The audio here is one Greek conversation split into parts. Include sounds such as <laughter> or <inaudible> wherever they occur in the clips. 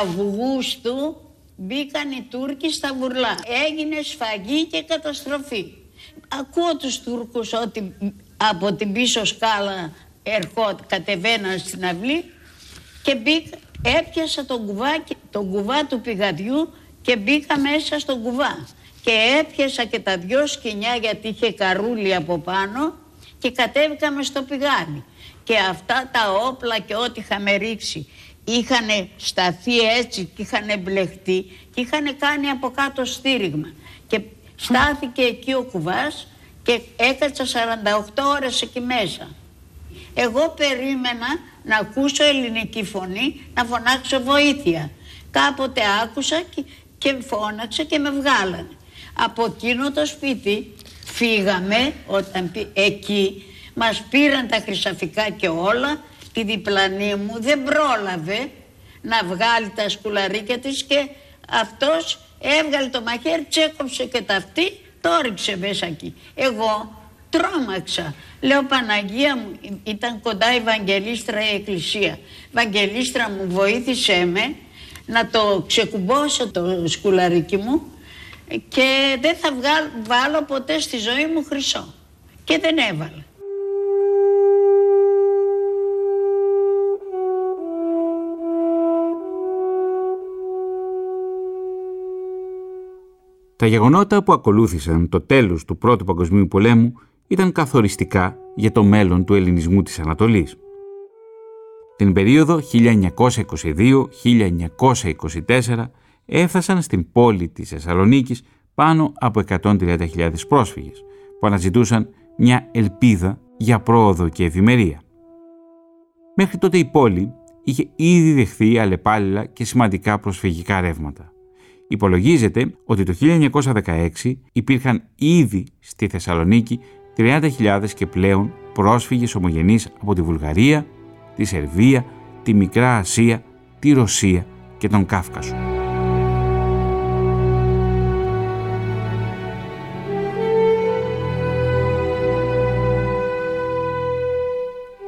Αυγούστου μπήκαν οι Τούρκοι στα Βουρλά. Έγινε σφαγή και καταστροφή. Ακούω τους Τούρκους ότι από την πίσω σκάλα ερχόταν, κατεβαίναν στην αυλή και μπήκα, έπιασα τον κουβά, τον κουβά του πηγαδιού και μπήκα μέσα στον κουβά. Και έπιασα και τα δυο σκηνιά γιατί είχε καρούλι από πάνω και κατέβηκαμε στο πηγάδι. Και αυτά τα όπλα και ό,τι είχαμε ρίξει είχαν σταθεί έτσι και είχαν μπλεχτεί και είχαν κάνει από κάτω στήριγμα. Και στάθηκε εκεί ο κουβάς και έκατσα 48 ώρες εκεί μέσα. Εγώ περίμενα να ακούσω ελληνική φωνή, να φωνάξω βοήθεια. Κάποτε άκουσα και, και φώναξε και με βγάλανε. Από εκείνο το σπίτι φύγαμε όταν εκεί μας πήραν τα χρυσαφικά και όλα η διπλανή μου δεν πρόλαβε να βγάλει τα σκουλαρίκια της και αυτός έβγαλε το μαχαίρι, τσέκοψε και τα αυτή, το ρίξε μέσα εκεί. Εγώ τρόμαξα. Λέω Παναγία μου, ήταν κοντά η Βαγγελίστρα η εκκλησία. Βαγγελίστρα μου βοήθησέ με να το ξεκουμπώσω το σκουλαρίκι μου και δεν θα βάλω ποτέ στη ζωή μου χρυσό. Και δεν έβαλα. Τα γεγονότα που ακολούθησαν το τέλος του Πρώτου Παγκοσμίου Πολέμου ήταν καθοριστικά για το μέλλον του ελληνισμού της Ανατολής. Την περίοδο 1922-1924 έφτασαν στην πόλη της Θεσσαλονίκης πάνω από 130.000 πρόσφυγες που αναζητούσαν μια ελπίδα για πρόοδο και ευημερία. Μέχρι τότε η πόλη είχε ήδη δεχθεί αλλεπάλληλα και σημαντικά προσφυγικά ρεύματα. Υπολογίζεται ότι το 1916 υπήρχαν ήδη στη Θεσσαλονίκη 30.000 και πλέον πρόσφυγες ομογενείς από τη Βουλγαρία, τη Σερβία, τη Μικρά Ασία, τη Ρωσία και τον Κάφκασο.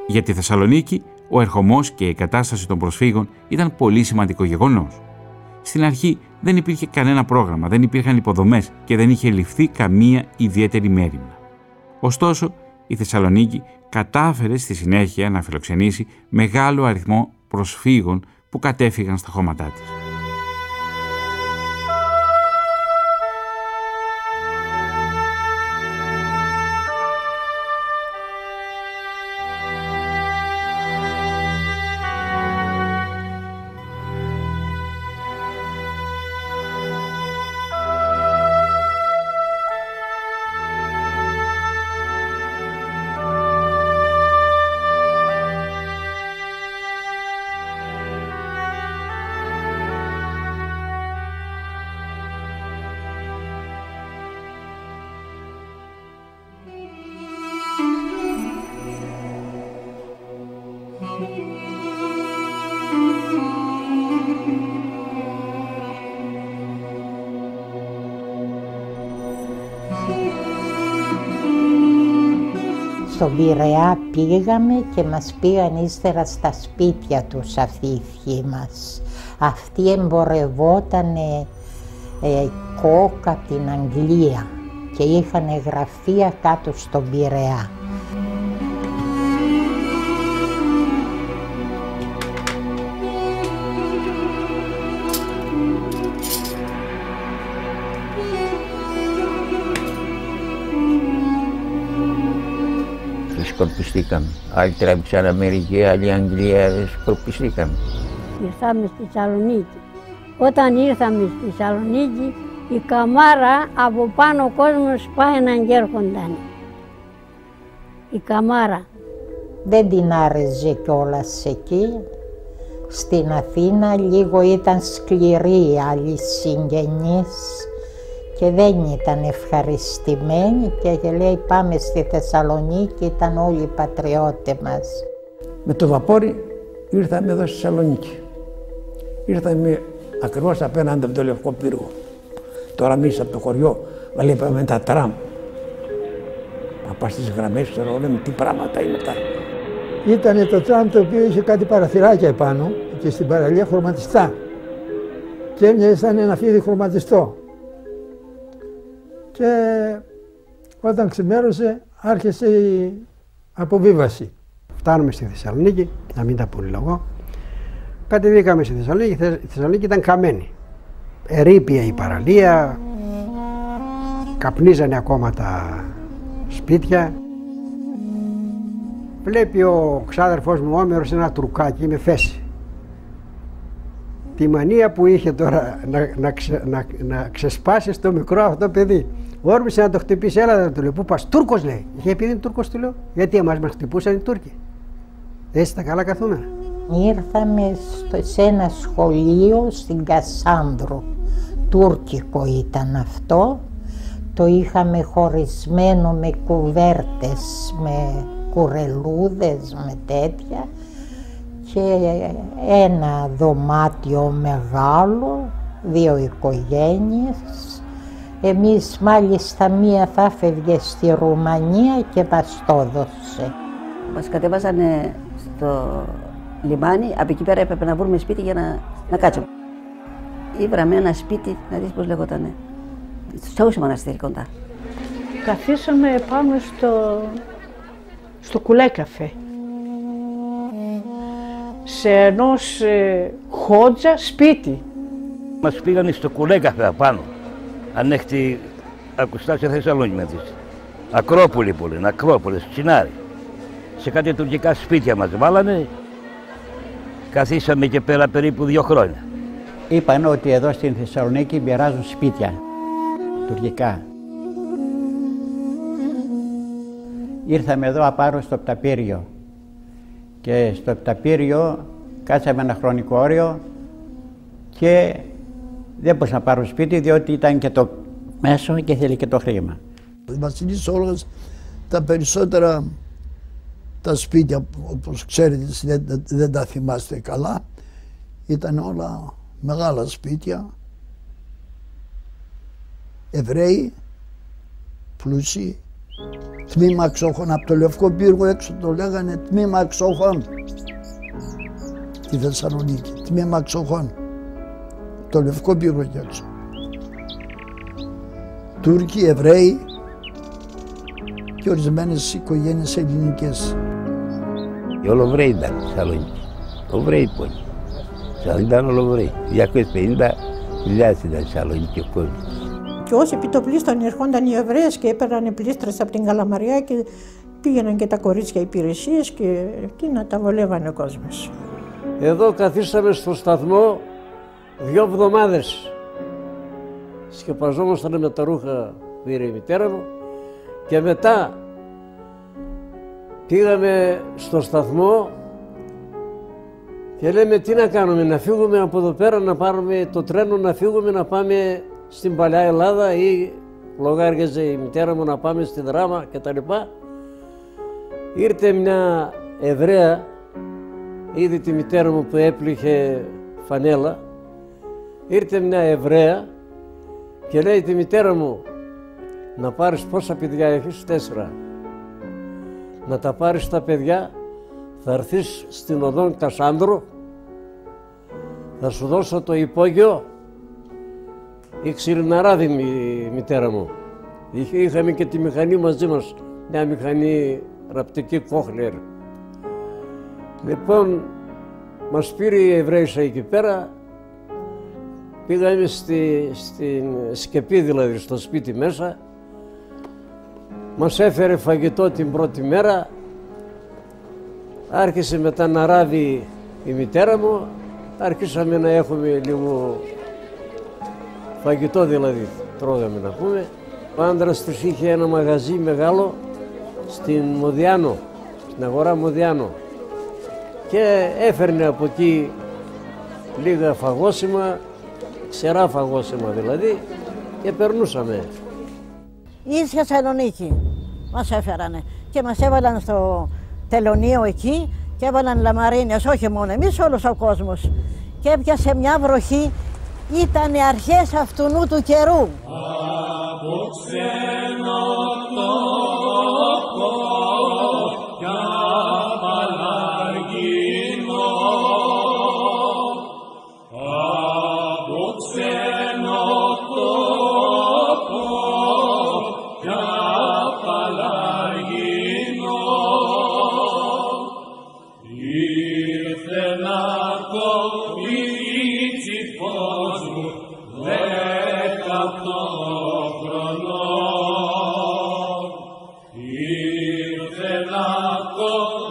Για τη Θεσσαλονίκη, ο ερχομός και η κατάσταση των προσφύγων ήταν πολύ σημαντικό γεγονός. Στην αρχή δεν υπήρχε κανένα πρόγραμμα, δεν υπήρχαν υποδομές και δεν είχε ληφθεί καμία ιδιαίτερη μέρημνα. Ωστόσο, η Θεσσαλονίκη κατάφερε στη συνέχεια να φιλοξενήσει μεγάλο αριθμό προσφύγων που κατέφυγαν στα χώματά της. Στον Πειραιά πήγαμε και μας πήγαν ύστερα στα σπίτια τους αφήφιοι μας. Αυτοί εμπορευόταν ε, κόκα από την Αγγλία και είχαν γραφεία κάτω στον Πειραιά. Σκορπιστήκαμε. Άλλοι τράβηξαν Αμερική, άλλοι Αγγλία, σκορπιστήκαμε. Ήρθαμε στη Θεσσαλονίκη. Όταν ήρθαμε στη Θεσσαλονίκη, η καμάρα από πάνω ο κόσμος πάει να έρχονταν. Η καμάρα. Δεν την άρεσε κιόλας εκεί. Στην Αθήνα λίγο ήταν σκληρή άλλοι συγγενείς και δεν ήταν ευχαριστημένη και λέει πάμε στη Θεσσαλονίκη, ήταν όλοι οι πατριώτες μας. Με το βαπόρι ήρθαμε εδώ στη Θεσσαλονίκη. Ήρθαμε ακριβώς απέναντι από το Λευκό Πύργο. Τώρα εμείς από το χωριό βλέπαμε τα τραμ. Να πας στις γραμμές, ξέρω, λέμε τι πράγματα είναι αυτά. Ήταν το τραμ το οποίο είχε κάτι παραθυράκια επάνω, και στην παραλία χρωματιστά και έμοιαζε σαν ένα φίδι χρωματιστό. Και όταν ξημέρωσε άρχισε η αποβίβαση. Φτάνουμε στη Θεσσαλονίκη, να μην τα πολυλογώ. Κατεβήκαμε στη Θεσσαλονίκη, η Θεσσαλονίκη ήταν καμένη. Ερήπια η παραλία, καπνίζανε ακόμα τα σπίτια. Βλέπει ο ξάδερφός μου Όμερος ένα τρουκάκι με φέση. Τη μανία που είχε τώρα να, να, να, να ξεσπάσεις στο μικρό αυτό παιδί. Όρμησε να το χτυπήσει, έλα να του λέει, πού πας, Τούρκος λέει. Είχε επειδή είναι Τούρκος του λέω, γιατί εμάς μας χτυπούσαν οι Τούρκοι. Έτσι τα καλά καθούμενα. Ήρθαμε στο, σε ένα σχολείο στην Κασάνδρου. Τούρκικο ήταν αυτό. Το είχαμε χωρισμένο με κουβέρτες, με κουρελούδες, με τέτοια και ένα δωμάτιο μεγάλο, δύο οικογένειες. Εμείς μάλιστα μία θα φεύγε στη Ρουμανία και μας το έδωσε. Μας κατέβαζανε στο λιμάνι, από εκεί πέρα έπρεπε να βρούμε σπίτι για να, να κάτσουμε. Ήβραμε ένα σπίτι, να δεις πώς λέγονταν, στο Τσαούσι Μοναστήρι κοντά. Καθίσαμε πάνω στο, στο κουλέκαφε. Σε ενός ε, χότζα σπίτι. Μας πήγανε στο κουλέκαφε απάνω. Αν έχετε ακουστά σε Θεσσαλονίκη με δεις. Ακρόπολη πολύ, Ακρόπολη, Τσινάρι. Σε κάτι τουρκικά σπίτια μας βάλανε. Καθίσαμε και πέρα περίπου δύο χρόνια. Είπαν ότι εδώ στην Θεσσαλονίκη μοιράζουν σπίτια τουρκικά. Ήρθαμε εδώ απάρω στο Πταπύριο και στο Πταπύριο κάτσαμε ένα χρονικό όριο και δεν μπορούσα να πάρω σπίτι διότι ήταν και το μέσο και θέλει και το χρήμα. Η Βασιλής Όλγας τα περισσότερα τα σπίτια όπως ξέρετε δεν, δεν τα θυμάστε καλά ήταν όλα μεγάλα σπίτια Εβραίοι πλούσιοι τμήμα ξόχων από το Λευκό Πύργο έξω το λέγανε τμήμα ξόχων τη Θεσσαλονίκη, τμήμα ξόχων το Λευκό Πύργο και έξω Τούρκοι, Εβραίοι και ορισμένες οικογένειες ελληνικές. Οι Ολοβραίοι ήταν στη Θεσσαλονίκη. Ολοβραίοι πόλη. Σαν ήταν Ολοβραίοι. 250.000 ήταν στη Θεσσαλονίκη ο κόσμος. Και όσοι επιτοπλίστων ερχόνταν οι Εβραίε και έπαιρναν πλήστρες από την Καλαμαριά και πήγαιναν και τα κορίτσια υπηρεσίες και εκεί να τα βολεύανε ο κόσμος. Εδώ καθίσαμε στο σταθμό δύο εβδομάδες. Σκεπαζόμασταν με τα ρούχα που πήρε η μητέρα μου και μετά πήγαμε στο σταθμό και λέμε τι να κάνουμε, να φύγουμε από εδώ πέρα, να πάρουμε το τρένο, να φύγουμε, να πάμε στην Παλιά Ελλάδα ή λογάριαζε η μητέρα μου να πάμε στη Δράμα κτλ. Ήρθε μια Εβραία, είδε τη μητέρα μου που έπληχε φανέλα, ήρθε μια Εβραία και λέει τη μητέρα μου να πάρεις πόσα παιδιά έχεις, τέσσερα. Να τα πάρεις τα παιδιά, θα έρθεις στην οδόν Κασάνδρο, θα σου δώσω το υπόγειο η ξυριναράδη η μητέρα μου. Είχαμε και τη μηχανή μαζί μας, μια μηχανή ραπτική Κόχλερ. Λοιπόν, μας πήρε η Εβραίησα εκεί πέρα, πήγαμε στη, στην σκεπή δηλαδή, στο σπίτι μέσα, μας έφερε φαγητό την πρώτη μέρα, άρχισε μετά να ράβει η μητέρα μου, άρχισαμε να έχουμε λίγο φαγητό δηλαδή, τρώγαμε να πούμε. Ο άντρας της είχε ένα μαγαζί μεγάλο στην Μοδιάνο, στην αγορά Μοδιάνο και έφερνε από εκεί λίγα φαγόσιμα, ξερά φαγόσιμα δηλαδή και περνούσαμε. Η Θεσσαλονίκη μας έφερανε και μας έβαλαν στο τελωνίο εκεί και έβαλαν λαμαρίνες, όχι μόνο εμείς, όλος ο κόσμος. Και έπιασε μια βροχή, ήταν οι αρχές αυτού του καιρού. Από ξένο ένας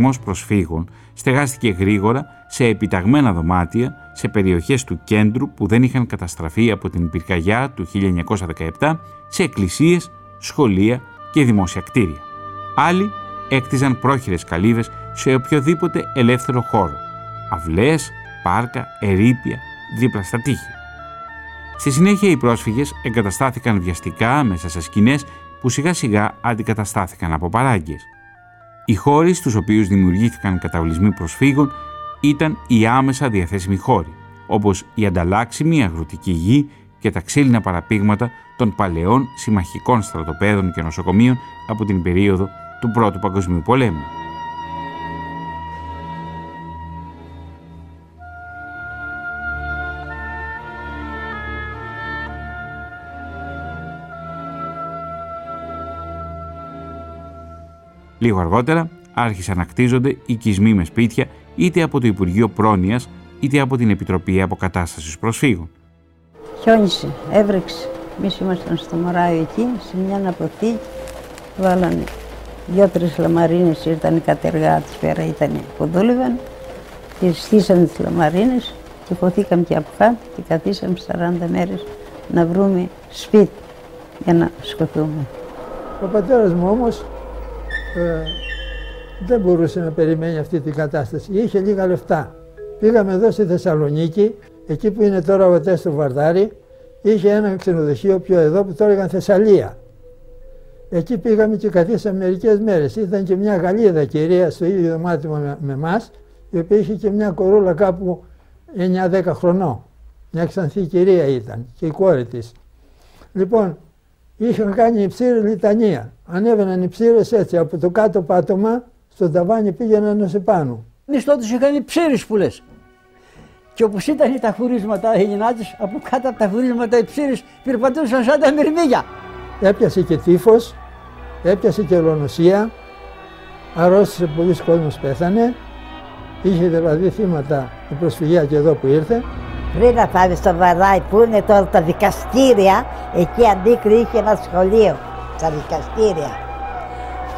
αριθμός προσφύγων στεγάστηκε γρήγορα σε επιταγμένα δωμάτια σε περιοχές του κέντρου που δεν είχαν καταστραφεί από την πυρκαγιά του 1917 σε εκκλησίες, σχολεία και δημόσια κτίρια. Άλλοι έκτιζαν πρόχειρες καλύβες σε οποιοδήποτε ελεύθερο χώρο, αυλές, πάρκα, ερήπια, δίπλα στα τείχη. Στη συνέχεια οι πρόσφυγες εγκαταστάθηκαν βιαστικά μέσα σε σκηνές που σιγά σιγά αντικαταστάθηκαν από παράγκες. Οι χώροι στους οποίους δημιουργήθηκαν καταβλισμοί προσφύγων ήταν οι άμεσα διαθέσιμοι χώροι, όπως η ανταλλάξιμη αγροτική γη και τα ξύλινα παραπήγματα των παλαιών συμμαχικών στρατοπέδων και νοσοκομείων από την περίοδο του Πρώτου Παγκοσμίου Πολέμου. Λίγο αργότερα άρχισαν να κτίζονται οικισμοί με σπίτια είτε από το Υπουργείο Πρόνοιας είτε από την Επιτροπή Αποκατάστασης Προσφύγων. Χιόνισε, έβρεξε. Εμείς ήμασταν στο Μωράιο εκεί, σε μια αποθήκη. Βάλανε δύο-τρει λαμαρίνες, ήρθαν οι κατεργάτες πέρα, ήταν που δούλευαν. Και στήσανε τις λαμαρίνες και χωθήκαμε και από κάτω και καθίσαμε 40 μέρες να βρούμε σπίτι για να σκοτούμε. Ο πατέρας μου όμως ε, δεν μπορούσε να περιμένει αυτή την κατάσταση. Είχε λίγα λεφτά. Πήγαμε εδώ στη Θεσσαλονίκη, εκεί που είναι τώρα ο Τέστο Βαρδάρη, είχε ένα ξενοδοχείο πιο εδώ που το έλεγαν Θεσσαλία. Εκεί πήγαμε και καθίσαμε μερικές μέρες. Ήταν και μια Γαλλίδα κυρία στο ίδιο δωμάτιο με εμά, η οποία είχε και μια κορούλα κάπου 9-10 χρονών. Μια ξανθή κυρία ήταν και η κόρη της. Λοιπόν, είχαν κάνει υψήρη λιτανία. Ανέβαιναν οι ψήρες έτσι από το κάτω πάτωμα στο ταβάνι πήγαιναν σε πάνω. Εμεί τότε είχαν ψήρες που λες. Και όπως ήταν τα χωρίσματα οι γυνάτε, από κάτω από τα χωρίσματα οι ψήρες περπατούσαν σαν τα μυρμήγκια. Έπιασε και τύφος, έπιασε και ολονοσία, αρρώστησε πολλοί κόσμος πέθανε, είχε δηλαδή θύματα η προσφυγία και εδώ που ήρθε. Πριν να πάμε στο Βαράι που είναι τώρα τα δικαστήρια, εκεί αντίκρι είχε ένα σχολείο, τα δικαστήρια.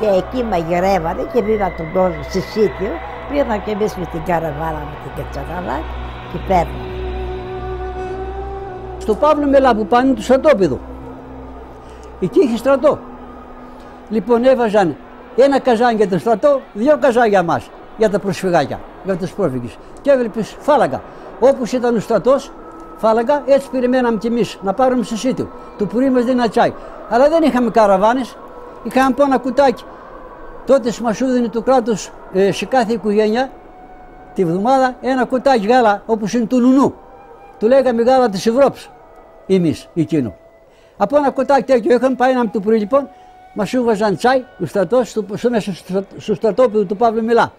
Και εκεί μαγειρεύανε και πήραν τον κόσμο στη Σίτιο, πήραν και εμείς με την καραβάνα με την Κατσαραλά και παίρναμε. Στο Παύλο Μελά που πάνε του στρατόπεδου. Εκεί είχε στρατό. Λοιπόν έβαζαν ένα καζάν για τον στρατό, δύο καζάν για μας, για τα προσφυγάκια, για τους πρόσφυγες. Και έβλεπες φάλαγγα. Όπως ήταν ο στρατός, φάλαγγα, έτσι περιμέναμε κι εμείς να πάρουμε στο σίτιο. Το πουρί μας δεν τσάι. Αλλά δεν είχαμε καραβάνες, είχαμε πάνω ένα κουτάκι τότε σου μας έδινε το κράτος ε, σε κάθε οικογένεια τη βδομάδα ένα κουτάκι γάλα όπως είναι του νουνού. Του λέγαμε γάλα της Ευρώπης εμείς εκείνο. Από ένα κουτάκι τέτοιο είχαμε πάει να το πρωί λοιπόν Μας έβαζαν τσάι ο στρατός στο, μέσα στο στρατόπεδο του Παύλου Μιλά.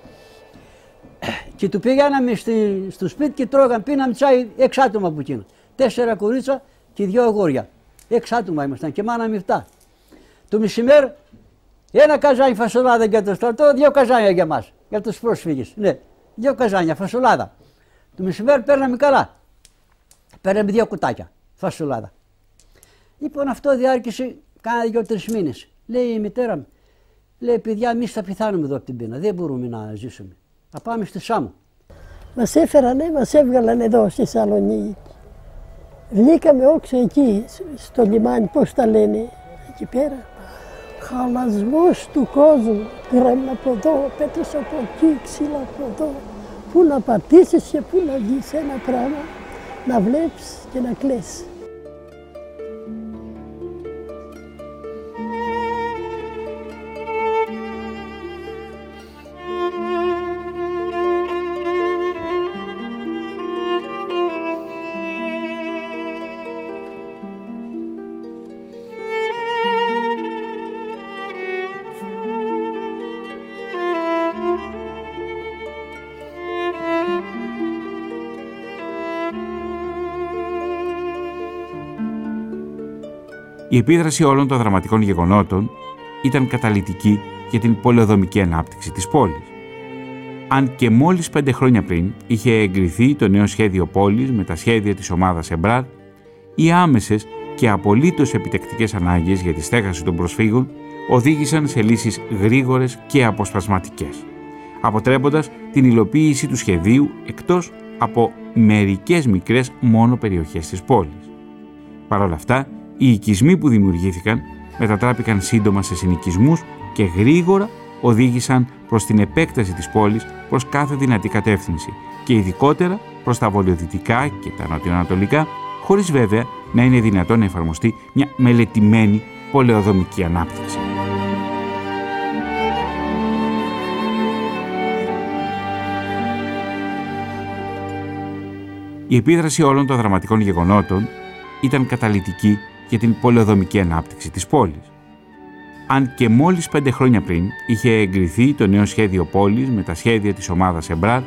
Και του πηγαίναμε στη, στο σπίτι και τρώγαμε, πίναμε τσάι έξι άτομα από εκείνο. Τέσσερα κορίτσα και δύο αγόρια. Έξι άτομα ήμασταν και μάναμε αυτά. Το μεσημέρι ένα καζάνι φασολάδα για το στρατό, δύο καζάνια για μας. Για τους πρόσφυγες. Ναι, δύο καζάνια φασολάδα. Το μεσημέρι παίρναμε καλά. Παίρναμε δύο κουτάκια φασολάδα. Λοιπόν αυτό διάρκησε κάνα δύο-τρει μήνες. Λέει η μητέρα μου, λέει παιδιά εμείς θα πεθάνουμε εδώ από την πείνα, δεν μπορούμε να ζήσουμε. Θα πάμε στη Σάμο. Μας έφερανε, μας έβγαλαν εδώ στη Σαλονίκη. Βγήκαμε όξω εκεί, στο λιμάνι, πώς τα λένε, εκεί πέρα. Χαλασμός του κόσμου, γράμμα από εδώ, πέτρε από εκεί, ξύλα από εδώ. Πού να πατήσεις και πού να βγεις ένα πράγμα, να βλέπεις και να κλαίσει. Η επίδραση όλων των δραματικών γεγονότων ήταν καταλητική για την πολεοδομική ανάπτυξη της πόλης. Αν και μόλις πέντε χρόνια πριν είχε εγκριθεί το νέο σχέδιο πόλης με τα σχέδια της ομάδας Εμπράρ, οι άμεσες και απολύτως επιτεκτικές ανάγκες για τη στέγαση των προσφύγων οδήγησαν σε λύσεις γρήγορες και αποσπασματικές, αποτρέποντας την υλοποίηση του σχεδίου εκτός από μερικές μικρές μόνο περιοχές της πόλης. Παρ' όλα αυτά, οι οικισμοί που δημιουργήθηκαν μετατράπηκαν σύντομα σε συνοικισμούς και γρήγορα οδήγησαν προς την επέκταση της πόλης προς κάθε δυνατή κατεύθυνση και ειδικότερα προς τα βορειοδυτικά και τα νοτιοανατολικά, χωρίς βέβαια να είναι δυνατόν να εφαρμοστεί μια μελετημένη πολεοδομική ανάπτυξη. Η επίδραση όλων των δραματικών γεγονότων ήταν καταλητική για την πολεοδομική ανάπτυξη της πόλης. Αν και μόλις πέντε χρόνια πριν είχε εγκριθεί το νέο σχέδιο πόλης με τα σχέδια της ομάδας Εμπράρ,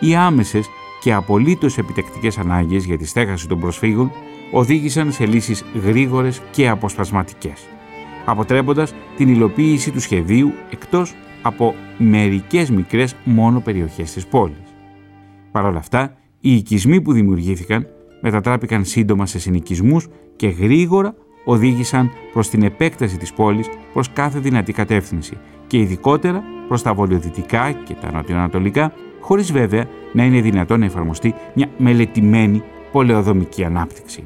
οι άμεσες και απολύτως επιτεκτικές ανάγκες για τη στέγαση των προσφύγων οδήγησαν σε λύσεις γρήγορες και αποσπασματικές, αποτρέποντας την υλοποίηση του σχεδίου εκτός από μερικές μικρές μόνο περιοχές της πόλης. Παρ' όλα αυτά, οι οικισμοί που δημιουργήθηκαν μετατράπηκαν σύντομα σε συνοικισμούς και γρήγορα οδήγησαν προς την επέκταση της πόλης προς κάθε δυνατή κατεύθυνση και ειδικότερα προς τα βορειοδυτικά και τα νοτιοανατολικά, χωρίς βέβαια να είναι δυνατόν να εφαρμοστεί μια μελετημένη πολεοδομική ανάπτυξη.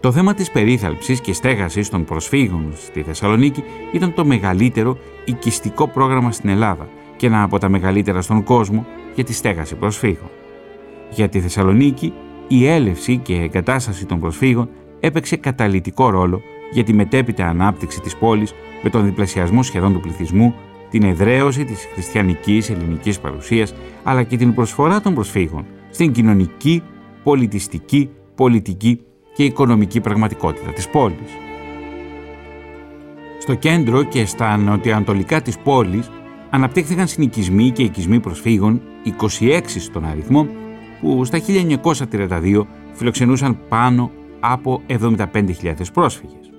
Το θέμα της περίθαλψης και στέγασης των προσφύγων στη Θεσσαλονίκη ήταν το μεγαλύτερο οικιστικό πρόγραμμα στην Ελλάδα και ένα από τα μεγαλύτερα στον κόσμο για τη στέγαση προσφύγων. Για τη Θεσσαλονίκη η έλευση και εγκατάσταση των προσφύγων έπαιξε καταλητικό ρόλο για τη μετέπειτα ανάπτυξη της πόλης με τον διπλασιασμό σχεδόν του πληθυσμού, την εδραίωση της χριστιανικής ελληνικής παρουσίας, αλλά και την προσφορά των προσφύγων στην κοινωνική, πολιτιστική, πολιτική και οικονομική πραγματικότητα της πόλης. Στο κέντρο και στα νοτιοανατολικά της πόλης αναπτύχθηκαν συνοικισμοί και οικισμοί προσφύγων, 26 στον αριθμό, που στα 1932 φιλοξενούσαν πάνω από 75.000 πρόσφυγες.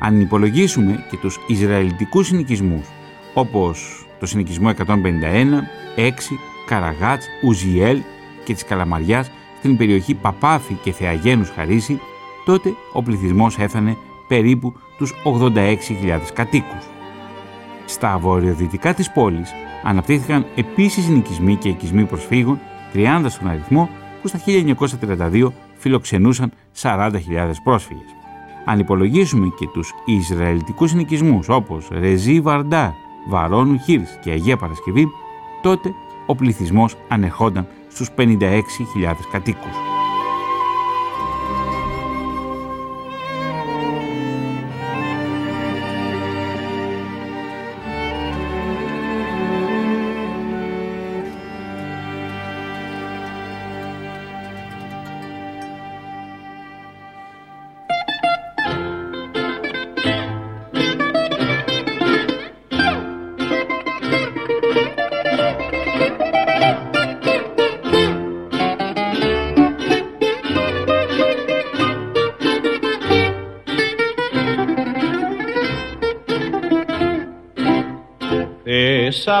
Αν υπολογίσουμε και τους Ισραηλιτικούς συνοικισμούς, όπως το συνοικισμό 151, 6, Καραγάτς, Ουζιέλ και της Καλαμαριάς στην περιοχή Παπάφη και Θεαγένους Χαρίση, τότε ο πληθυσμός έφτανε περίπου τους 86.000 κατοίκους. Στα βορειοδυτικά της πόλης αναπτύχθηκαν επίσης συνοικισμοί και οικισμοί προσφύγων 30 στον αριθμό που στα 1932 φιλοξενούσαν 40.000 πρόσφυγες. Αν υπολογίσουμε και τους Ισραηλιτικούς νοικισμούς όπως Ρεζί Βαρντάρ, Βαρόνου Χίρς και Αγία Παρασκευή, τότε ο πληθυσμός ανεχόταν στους 56.000 κατοίκους.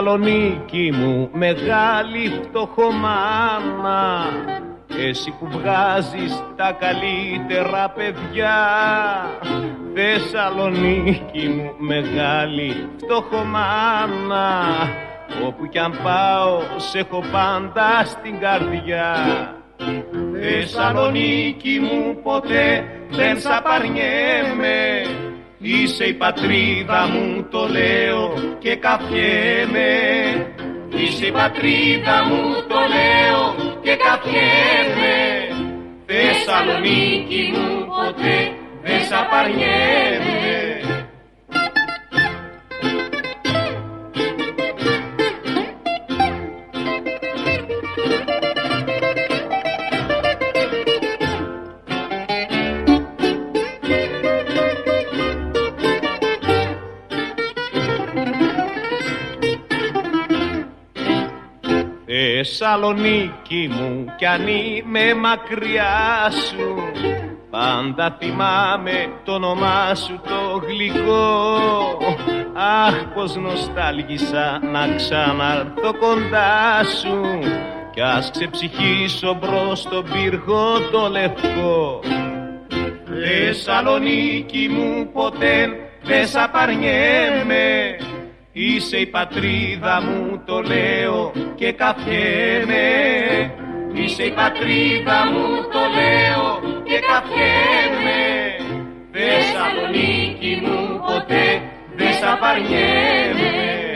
Θεσσαλονίκη μου μεγάλη φτωχομάνα εσύ που βγάζεις τα καλύτερα παιδιά. Θεσσαλονίκη μου μεγάλη φτωχομάνα Όπου κι αν πάω σε έχω πάντα στην καρδιά. Θεσσαλονίκη μου ποτέ δεν σ' απαρνιέμαι Είσαι η πατρίδα μου το λέω και καφιέμαι Είσαι η πατρίδα μου το λέω και καφιέμαι Θεσσαλονίκη μου ποτέ δεν σ' απαρνιέμαι Θεσσαλονίκη μου κι αν είμαι μακριά σου Πάντα θυμάμαι το όνομά σου το γλυκό. Αχ πως νοστάλγησα να ξαναρθώ κοντά σου Κι ας ξεψυχήσω μπρος στον πύργο το λευκό. Θεσσαλονίκη μου ποτέ δεν σ' απαρνιέμαι Είσαι η πατρίδα μου το λέω και καφιέμαι Είσαι η πατρίδα μου το λέω και καφιέμαι Θεσσαλονίκη μου ποτέ δεν σ' απαρνιέμαι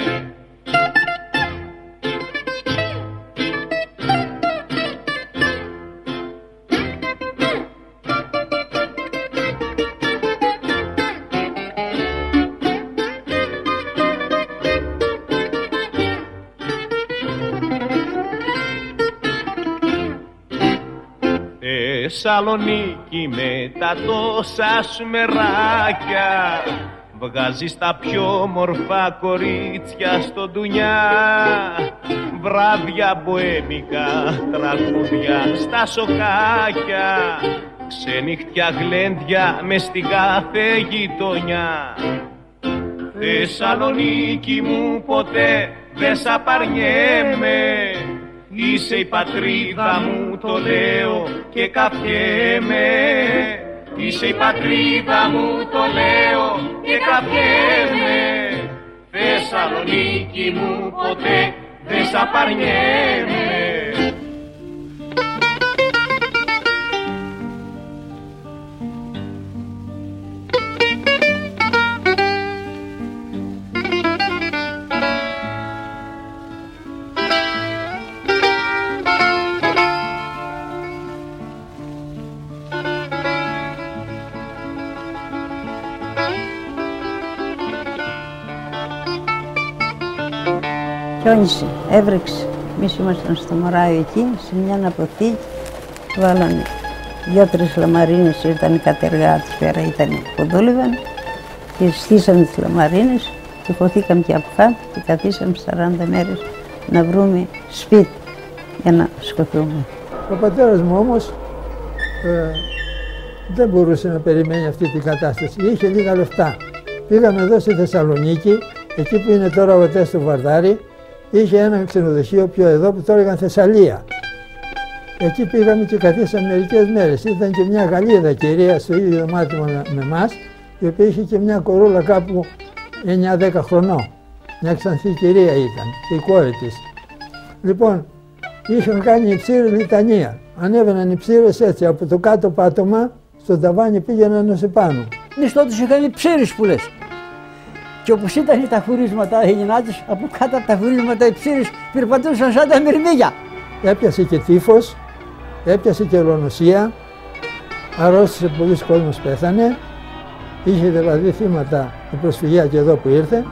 Θεσσαλονίκη με τα τόσα σου μεράκια. Βγάζεις τα πιο μορφά κορίτσια στο ντουνιά. Βράδια μποέμικα, τραγούδια στα σοκάκια. Ξενυχτιά γλέντια μες στη κάθε γειτονιά. Θεσσαλονίκη μου ποτέ δεν σ' απαρνιέμαι Είσαι η πατρίδα μου το λέω και καφιέμαι Είσαι η πατρίδα μου το λέω και καφιέμαι Θεσσαλονίκη μου ποτέ δεν σ' απαρνιέμαι χιόνισε, έβρεξε. Εμείς ήμασταν στο Μωράιο εκεί, σε μια αποθήκη. Βάλανε δύο-τρει λαμαρίνες, ήρθαν οι κατεργάτες πέρα, ήταν που δούλευαν. Και στήσαμε τις λαμαρίνες και χωθήκαμε και από κάτω και καθίσαμε 40 μέρες να βρούμε σπίτι για να σκοτούμε. Ο πατέρας μου όμως ε, δεν μπορούσε να περιμένει αυτή την κατάσταση. Είχε λίγα λεφτά. Πήγαμε εδώ στη Θεσσαλονίκη, εκεί που είναι τώρα ο Τέστο Βαρδάρη, είχε ένα ξενοδοχείο πιο εδώ που το έλεγαν Θεσσαλία. Εκεί πήγαμε και καθίσαμε μερικές μέρες. Ήταν και μια Γαλλίδα κυρία στο ίδιο δωμάτιο με εμά, η οποία είχε και μια κορούλα κάπου 9-10 χρονών. Μια ξανθή κυρία ήταν και η κόρη της. Λοιπόν, είχαν κάνει υψήρη λιτανία. Ανέβαιναν οι ψήρες έτσι από το κάτω πάτωμα, στο ταβάνι πήγαιναν ω επάνω. Εμεί τότε είχαν ψήρες που λες. Και όπως ήταν τα χωρίσματα οι γυνάτες, από κάτω από τα χωρίσματα οι ψήρες περπατούσαν σαν τα μυρμήγκια. Έπιασε και τύφος, έπιασε και ολονοσία, αρρώστησε πολλοί κόσμος πέθανε, είχε δηλαδή θύματα η προσφυγιά και εδώ που ήρθε.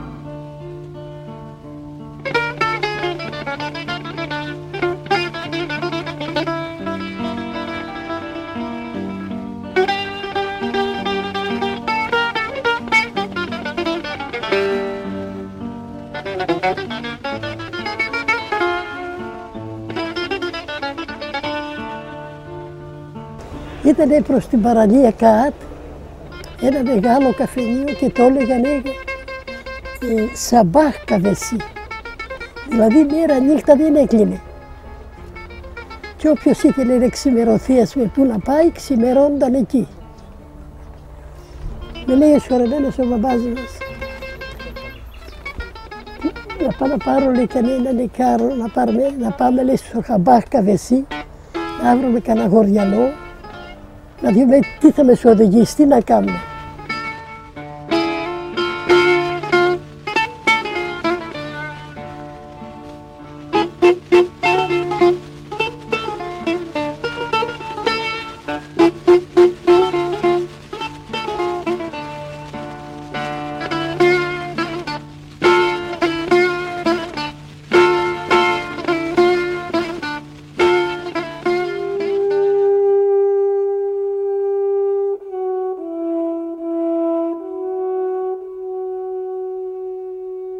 Ήταν προς την παραλία ΚΑΤ ένα μεγάλο καφενείο και το έλεγαν ε, Σαμπάχ Καβεσί. Δηλαδή μέρα νύχτα δεν έκλεινε. Και όποιος ήθελε να ξημερωθεί, ας πούμε, πού να πάει, ξημερώνονταν εκεί. Με λέει εσωρεμένος ο μπαμπάς μας. Να πάω να πάρω λέει κανένα νεκάρο, να, πάρουμε, να πάμε λέει στο χαμπάχ καβεσί, να βρούμε κανένα γοριανό, να δούμε τι θα με οδηγήσει, τι να κάνουμε.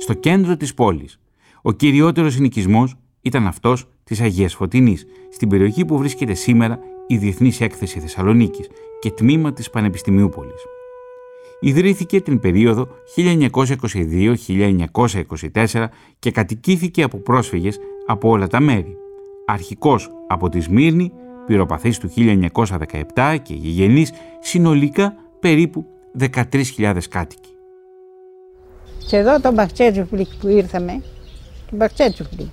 Στο κέντρο της πόλης. Ο κυριότερος συνοικισμός ήταν αυτός της Αγίας Φωτεινής, στην περιοχή που βρίσκεται σήμερα η Διεθνής Έκθεση Θεσσαλονίκης και τμήμα της Πανεπιστημίου Πόλης. Ιδρύθηκε την περίοδο 1922-1924 και κατοικήθηκε από πρόσφυγες από όλα τα μέρη. Αρχικός από τη Σμύρνη, πυροπαθής του 1917 και γηγενής συνολικά περίπου 13.000 κάτοικοι. Και εδώ το Μπαχτσέτσουφλικ που ήρθαμε, το Μπαχτσέτσουφλικ,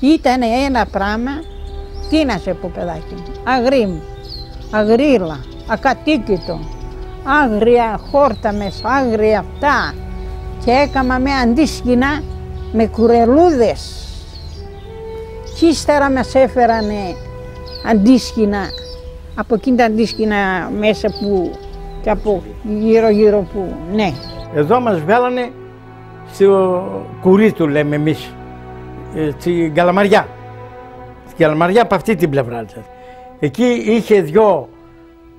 ήταν ένα πράγμα, τι να σε πω παιδάκι μου, αγρίμ, αγρίλα, ακατοίκητο, άγρια χόρτα μέσα, άγρια αυτά και έκαμα με αντίσκηνα με κουρελούδες και ύστερα μας έφερανε αντίσκηνα από εκείνη τα αντίσκηνα μέσα που και από γύρω γύρω που ναι. Εδώ μας βγάλανε στο κουρί του λέμε εμείς, ε, στην Καλαμαριά. Στην Καλαμαριά από αυτή την πλευρά. Εκεί είχε δυο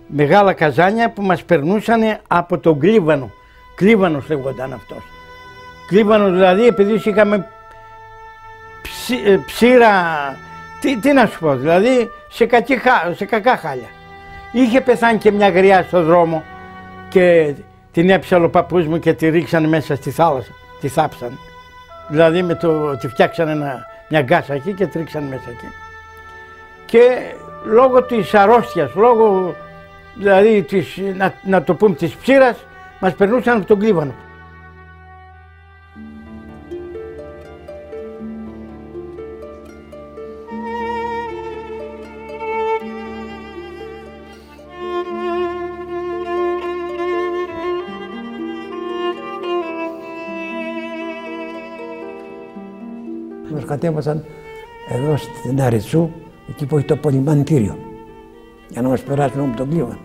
μεγάλα καζάνια που μας περνούσαν από τον Κλίβανο. Κλίβανος λέγονταν αυτός. Κλίβανος δηλαδή επειδή είχαμε ψ, ψήρα, τι, τι να σου πω, δηλαδή σε, κακή, σε κακά χάλια. Είχε πεθάνει και μια γριά στο δρόμο και την έψαλε ο παππούς μου και τη ρίξανε μέσα στη θάλασσα τη θάψαν. Δηλαδή με το, τη φτιάξαν ένα, μια γκάσα εκεί και τρίξαν μέσα εκεί. Και λόγω της αρρώστιας, λόγω δηλαδή της, να, να το πούμε της ψήρας, μας περνούσαν από τον κλίβανο. Κατέβασαν εδώ στην Αριτσού, εκεί που έχει το πολυμαντήριο, για να μας περάσουν από τον Κλίβανο.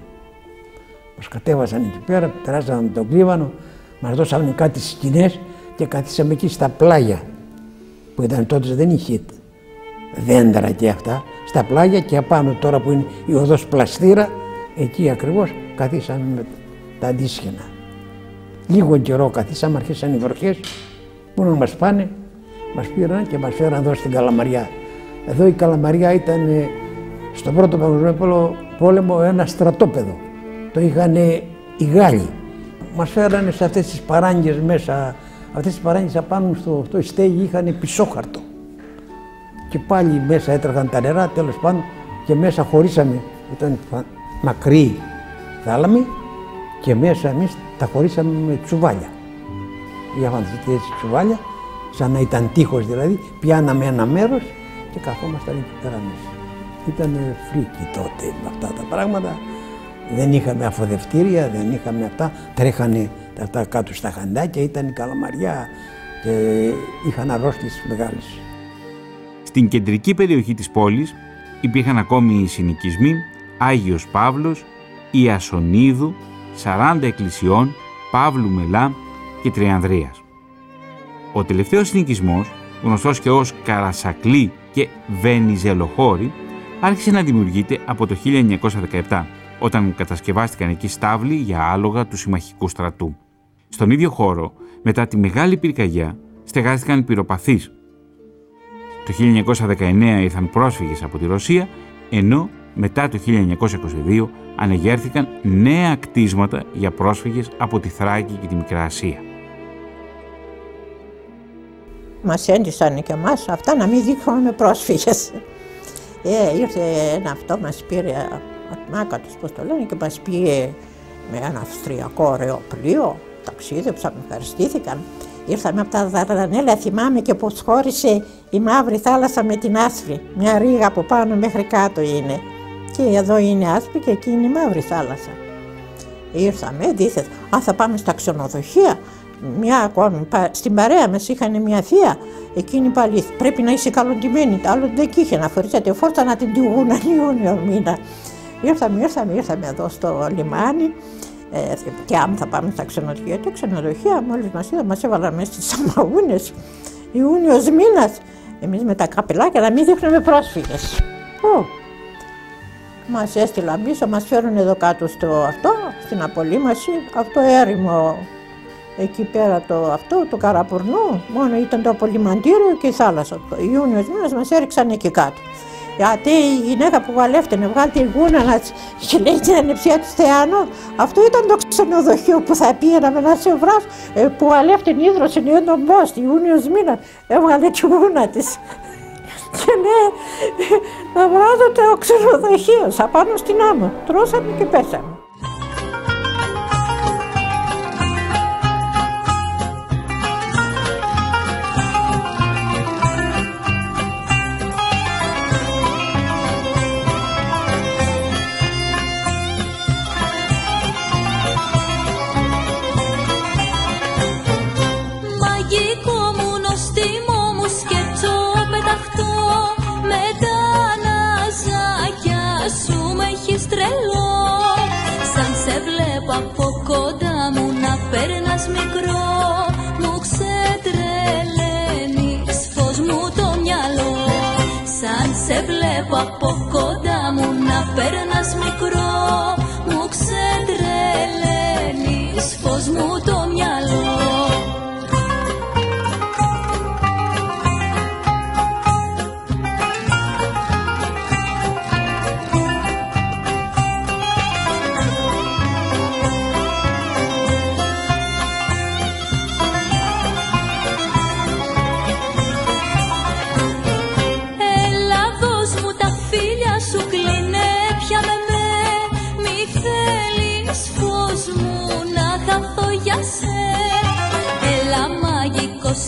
Μας κατέβασαν εκεί πέρα, περάσαμε από τον Κλίβανο, μας δώσαν κάτι σκηνές και καθίσαμε εκεί στα πλάγια, που ήταν τότε δεν είχε δέντρα και αυτά, στα πλάγια και απάνω τώρα που είναι η οδός πλαστήρα, εκεί ακριβώς καθίσαμε με τα αντίσχυνα. Λίγο καιρό καθίσαμε, αρχίσαν οι βροχές, που να μας πάνε, μας πήραν και μας φέραν εδώ στην Καλαμαριά. Εδώ η Καλαμαριά ήταν ε, στον πρώτο παγκοσμίο πόλεμο ένα στρατόπεδο. Το είχαν οι Γάλλοι. Μας φέρανε σε αυτές τις παράγγες μέσα, αυτές τις παράγγες απάνω στο, στο στέγη είχαν πισόχαρτο. Και πάλι μέσα έτρεχαν τα νερά, τέλος πάντων, και μέσα χωρίσαμε, ήταν μακρύ θάλαμη και μέσα εμείς τα χωρίσαμε με τσουβάλια. Είχαμε έτσι τσουβάλια σαν να ήταν τείχος δηλαδή, πιάναμε ένα μέρος και καθόμασταν εκεί πέρα μέσα. Ήταν φρίκι τότε με αυτά τα πράγματα. Δεν είχαμε αφοδευτήρια, δεν είχαμε αυτά. Τρέχανε αυτά κάτω στα χαντάκια, ήταν η καλαμαριά και είχαν αρρώστιες μεγάλες. Στην κεντρική περιοχή της πόλης υπήρχαν ακόμη οι συνοικισμοί Άγιος Παύλος, Ιασονίδου, 40 εκκλησιών, Παύλου Μελά και Τριανδρίας. Ο τελευταίος συνοικισμός, γνωστός και ως Καρασακλή και Βενιζελοχώρη, άρχισε να δημιουργείται από το 1917, όταν κατασκευάστηκαν εκεί στάβλοι για άλογα του συμμαχικού στρατού. Στον ίδιο χώρο, μετά τη Μεγάλη Πυρκαγιά, στεγάστηκαν πυροπαθείς. Το 1919 ήρθαν πρόσφυγες από τη Ρωσία, ενώ μετά το 1922 ανεγέρθηκαν νέα κτίσματα για πρόσφυγες από τη Θράκη και τη Μικρά Ασία. Μας έντυσαν και εμάς αυτά να μην δείχνουμε με πρόσφυγες. Ε, ήρθε ένα αυτό, μας πήρε ατμάκατος, πώς το λένε, και μας πήγε με ένα αυστριακό ωραίο πλοίο, ταξίδεψαμε, ευχαριστήθηκαν. Ήρθαμε από τα Δαρδανέλα, θυμάμαι και πως χώρισε η μαύρη θάλασσα με την άσπρη. Μια ρίγα από πάνω μέχρι κάτω είναι. Και εδώ είναι άσπρη και εκεί είναι η μαύρη θάλασσα. Ήρθαμε, αντίθετα, αν θα πάμε στα ξενοδοχεία, μια ακόμη, στην παρέα μας είχαν μια θεία, εκείνη πάλι πρέπει να είσαι καλοντημένη, άλλο δεν είχε να φορήσατε φόρτα να την τυγούν <laughs> Ιούνιο μήνα. Ήρθαμε, ήρθαμε, ήρθαμε εδώ στο λιμάνι ε, και αν θα πάμε στα ξενοδοχεία, τα ξενοδοχεία μόλις μας είδα μας έβαλαν μέσα στις αμαγούνες, Ιούνιος μήνας, εμείς με τα καπελάκια να μην δείχνουμε πρόσφυγες. Ω, μας έστειλαν πίσω, μας φέρουν εδώ κάτω στο αυτό, στην απολύμαση, αυτό έρημο εκεί πέρα το αυτό, το καραπουρνού, μόνο ήταν το απολυμαντήριο και η θάλασσα. Ιούνιος μήνας μας έριξαν εκεί κάτω. Γιατί η γυναίκα που βαλεύτηκε βγάλει τη γούνα να και λέει την ανεψιά του Θεάνο, αυτό ήταν το ξενοδοχείο που θα πήγαιναμε να σε βράσω, ε, που βαλεύτηκε ίδρωσε νέο τον Μπόστη, Ιούνιος μήνα, έβγαλε τη γούνα της. Και λέει, να βράζω το ξενοδοχείο, σαν πάνω στην άμμο. Τρώσαμε και πέσαμε. Από κοντά μου να περνάς μικρό. Μου ξετρελαίνεις φως μου το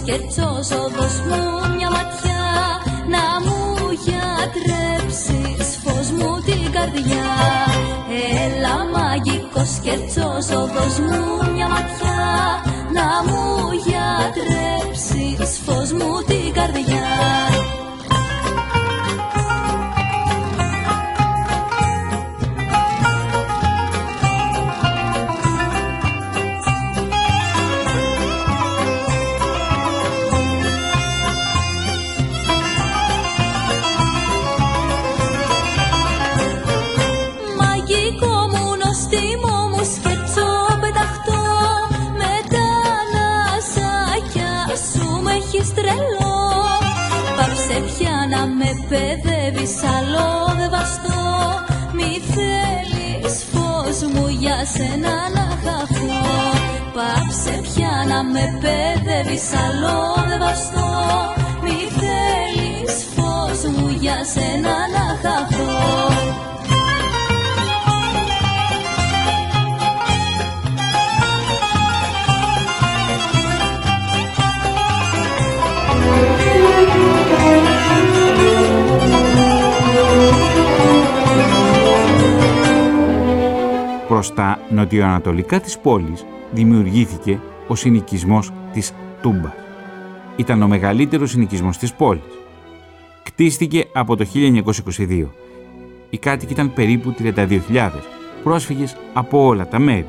σκερτσός οδός μου μια ματιά να μου γιατρέψεις φως μου την καρδιά. Έλα μαγικός σκερτσός οδός μου σένα να χαθώ Πάψε πια να με παιδεύεις άλλο δεν βαστώ Μη θέλεις φως μου για σένα να χαθώ Προς τα νοτιοανατολικά της πόλης δημιουργήθηκε ο συνοικισμός της Τούμπας. Ήταν ο μεγαλύτερος συνοικισμός της πόλης. Κτίστηκε από το 1922. Οι κάτοικοι ήταν περίπου 32.000, πρόσφυγες από όλα τα μέρη.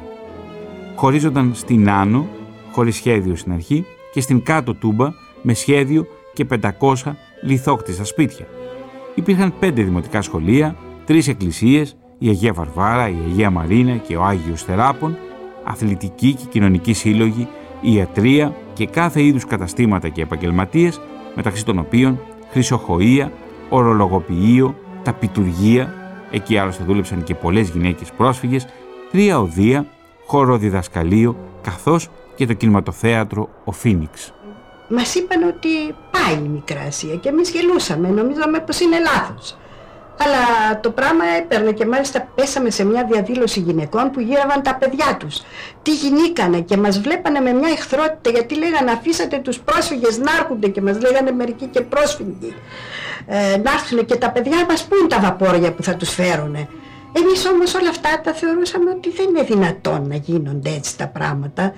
Χωρίζονταν στην Άνω, χωρίς σχέδιο στην αρχή, και στην Κάτω Τούμπα με σχέδιο και 500 λιθόκτιστα σπίτια. Υπήρχαν πέντε δημοτικά σχολεία, τρεις εκκλησίες, η Αγία Βαρβάρα, η Αγία Μαρίνα και ο Άγιος Θεράπων, αθλητική και κοινωνική σύλλογη, ιατρία και κάθε είδους καταστήματα και επαγγελματίες, μεταξύ των οποίων χρυσοχοΐα, ορολογοποιείο, ταπιτουργία, εκεί άλλωστε δούλεψαν και πολλές γυναίκες πρόσφυγες, τρία οδεία, χώρο διδασκαλείο, καθώς και το κινηματοθέατρο «Ο Φίνιξ». μας είπαν ότι πάει η Μικρά Ασία και εμείς γελούσαμε, νομίζαμε πως είναι λάθος. Αλλά το πράγμα έπαιρνε και μάλιστα πέσαμε σε μια διαδήλωση γυναικών που γύραβαν τα παιδιά τους. Τι γινήκανε και μας βλέπανε με μια εχθρότητα γιατί λέγανε αφήσατε τους πρόσφυγες να έρχονται και μας λέγανε μερικοί και πρόσφυγοι. Ε, να έρθουν και τα παιδιά μας πού είναι τα βαπόρια που θα τους φέρουνε. Εμείς όμως όλα αυτά τα θεωρούσαμε ότι δεν είναι δυνατόν να γίνονται έτσι τα πράγματα.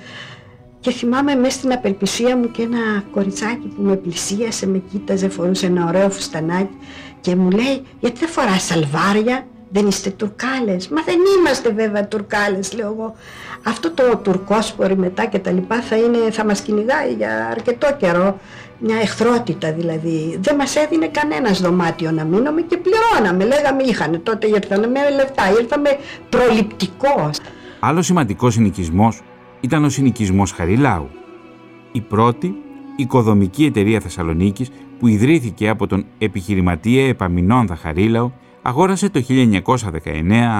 Και θυμάμαι μέσα στην απελπισία μου και ένα κοριτσάκι που με πλησίασε, με κοίταζε, φορούσε ένα ωραίο φουστανάκι και μου λέει γιατί δεν φοράς σαλβάρια, δεν είστε τουρκάλες; Μα δεν είμαστε βέβαια τουρκάλες λέω εγώ. Αυτό το τουρκόσπορι μετά και τα λοιπά θα, είναι, θα μας κυνηγάει για αρκετό καιρό. Μια εχθρότητα δηλαδή. Δεν μας έδινε κανένας δωμάτιο να μείνουμε και πληρώναμε. Λέγαμε είχανε τότε ήρθανε με λεφτά, ήρθαμε προληπτικός. Άλλος σημαντικός συνοικισμός ήταν ο συνοικισμός Χαριλάου. Η πρώτη οικοδομική εταιρεία Θεσσαλονίκης που ιδρύθηκε από τον επιχειρηματία Επαμινόνδα Χαρίλαο αγόρασε το 1919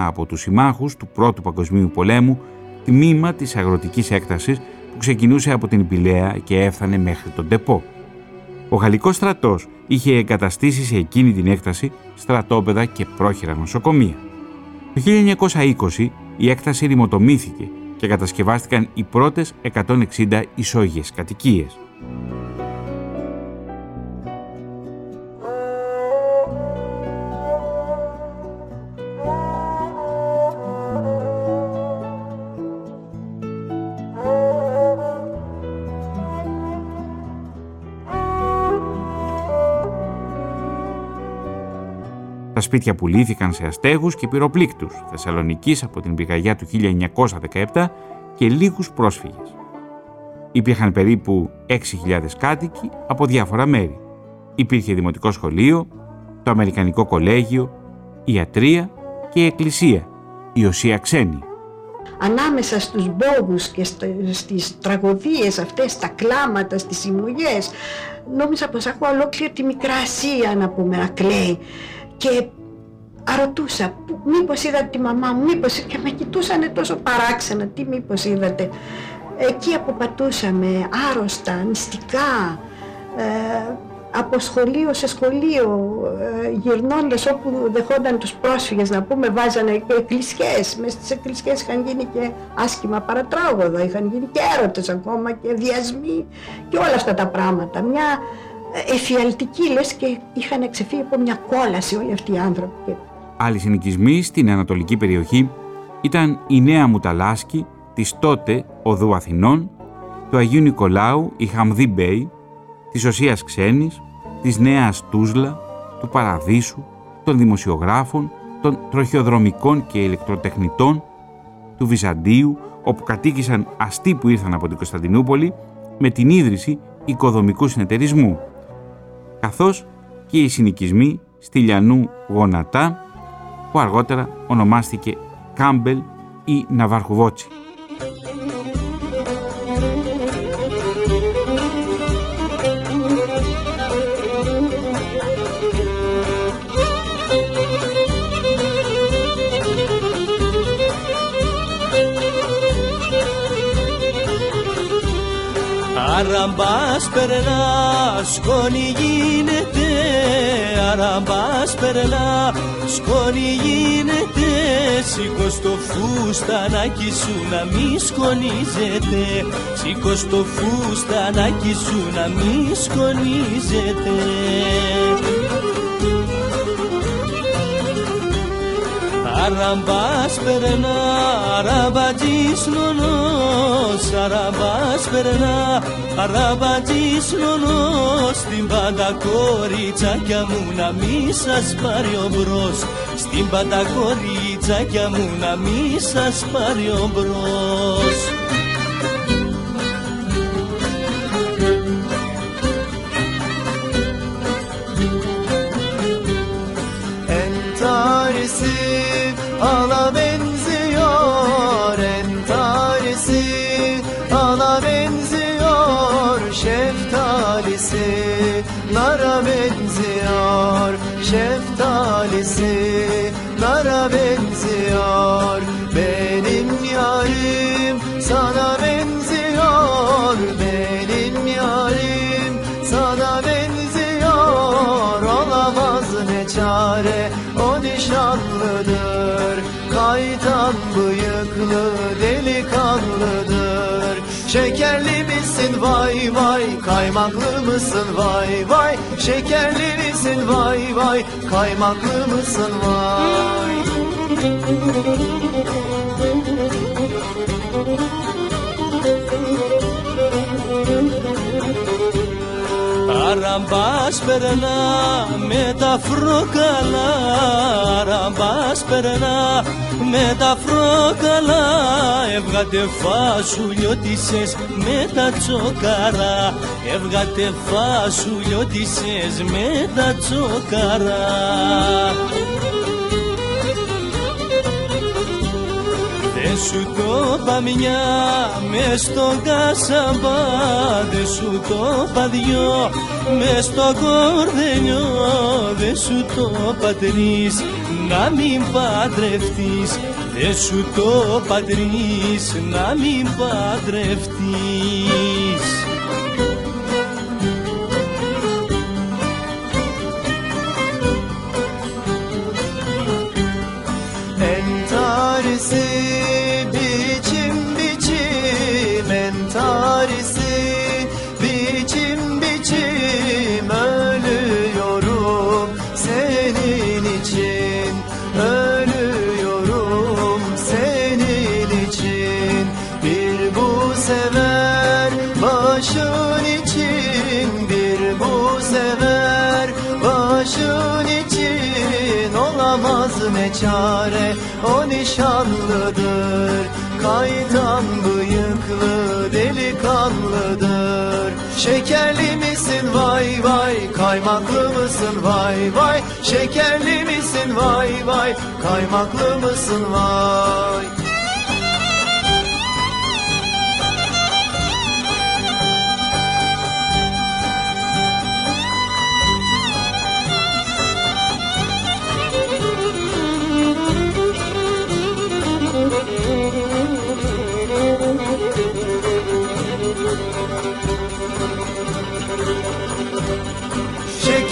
από τους συμμάχους του Πρώτου Παγκοσμίου Πολέμου τμήμα της αγροτικής έκτασης που ξεκινούσε από την Πηλαία και έφτανε μέχρι τον Τεπό. Ο Γαλλικός στρατός είχε εγκαταστήσει σε εκείνη την έκταση στρατόπεδα και πρόχειρα νοσοκομεία. Το 1920 η έκταση ρημοτομήθηκε και κατασκευάστηκαν οι πρώτες 160 ισόγειες κατοικίες. Σπίτια πουλήθηκαν σε αστέγους και πυροπλήκτους Θεσσαλονικής από την πηγαγιά του 1917 και λίγους πρόσφυγες. Υπήρχαν περίπου 6.000 κάτοικοι από διάφορα μέρη. Υπήρχε δημοτικό σχολείο, το Αμερικανικό κολέγιο, ιατρία και η εκκλησία, η Οσία Ξένη. Ανάμεσα στους μπόγους και στις τραγωδίες αυτές, τα κλάματα, στις συμμογές, νόμιζα πως ακούω ολόκληρη τη Μικρά Ασία να πούμε να κλαίει και αρωτούσα μήπως είδατε τη μαμά μου, μήπως και με κοιτούσανε τόσο παράξενα, τι μήπως είδατε. Εκεί αποπατούσαμε άρρωστα, νηστικά, ε, από σχολείο σε σχολείο, ε, γυρνώντας όπου δεχόνταν τους πρόσφυγες να πούμε, βάζανε και εκκλησιές. Μες στις εκκλησιές είχαν γίνει και άσχημα παρατράγωδα, είχαν γίνει και έρωτες ακόμα και διασμοί και όλα αυτά τα πράγματα. Μια εφιαλτική λες και είχαν εξεφύγει από μια κόλαση όλοι αυτοί οι άνθρωποι. Άλλοι συνοικισμοί στην ανατολική περιοχή ήταν η Νέα Μουταλάσκη της τότε Οδού Αθηνών, του Αγίου Νικολάου, η Χαμδί Μπέη, της Οσίας Ξένης, της Νέας Τούσλα, του Παραδείσου, των δημοσιογράφων, των τροχιοδρομικών και ηλεκτροτεχνητών, του Βυζαντίου, όπου κατοίκησαν αστεί που ήρθαν από την Κωνσταντινούπολη με την ίδρυση οικοδομικού συνεταιρισμού. Καθώς και οι συνοικισμοί στη Λιανού Γονατά που αργότερα ονομάστηκε Κάμπελ ή Ναβαρχουβότσι. Αραμπάς περνά, σκόνη γίνεται Αραμπάς περνά, σκόνη γίνεται Σήκω στο φουστανάκι σου να μη σκονίζεται. Σήκω στο φουστανάκι σου να μη σκονίζεται Αραμπάς περνά, αραμπατζής νονός Αραμπάς περνά, αραμπατζής νονός Στην πάντα κοριτσάκια μου να μη σας πάρει ο μπρος. Στην πάντα κοριτσάκια μου να μη σας πάρει ο μπρος all of it. delikanlıdır Şekerli misin vay vay kaymaklı mısın vay vay Şekerli misin vay vay kaymaklı mısın vay Αραμπάς περνά με τα φρόκαλα Αραμπάς περνά με τα φρόκαλα Έβγατε φασουλιώτησες με τα τσοκαρά Έβγατε φασουλιώτησες με τα τσοκαρά Δεν σου το είπα μια μες στον κασαμπά Δεν σου το είπα δυο μες στο κορδελιό Δεν σου το είπα τρεις να μην παντρευτείς Δεν σου το είπα τρεις να μην παντρευτείς sever başın için Bir bu sever. Başın için Olamaz ne çare o nişanlıdır. Kaytan bıyıklı delikanlıdır. Şekerli misin? Vay vay. Kaymaklı mısın? Vay vay. Şekerli misin? Vay vay. Kaymaklı mısın? Vay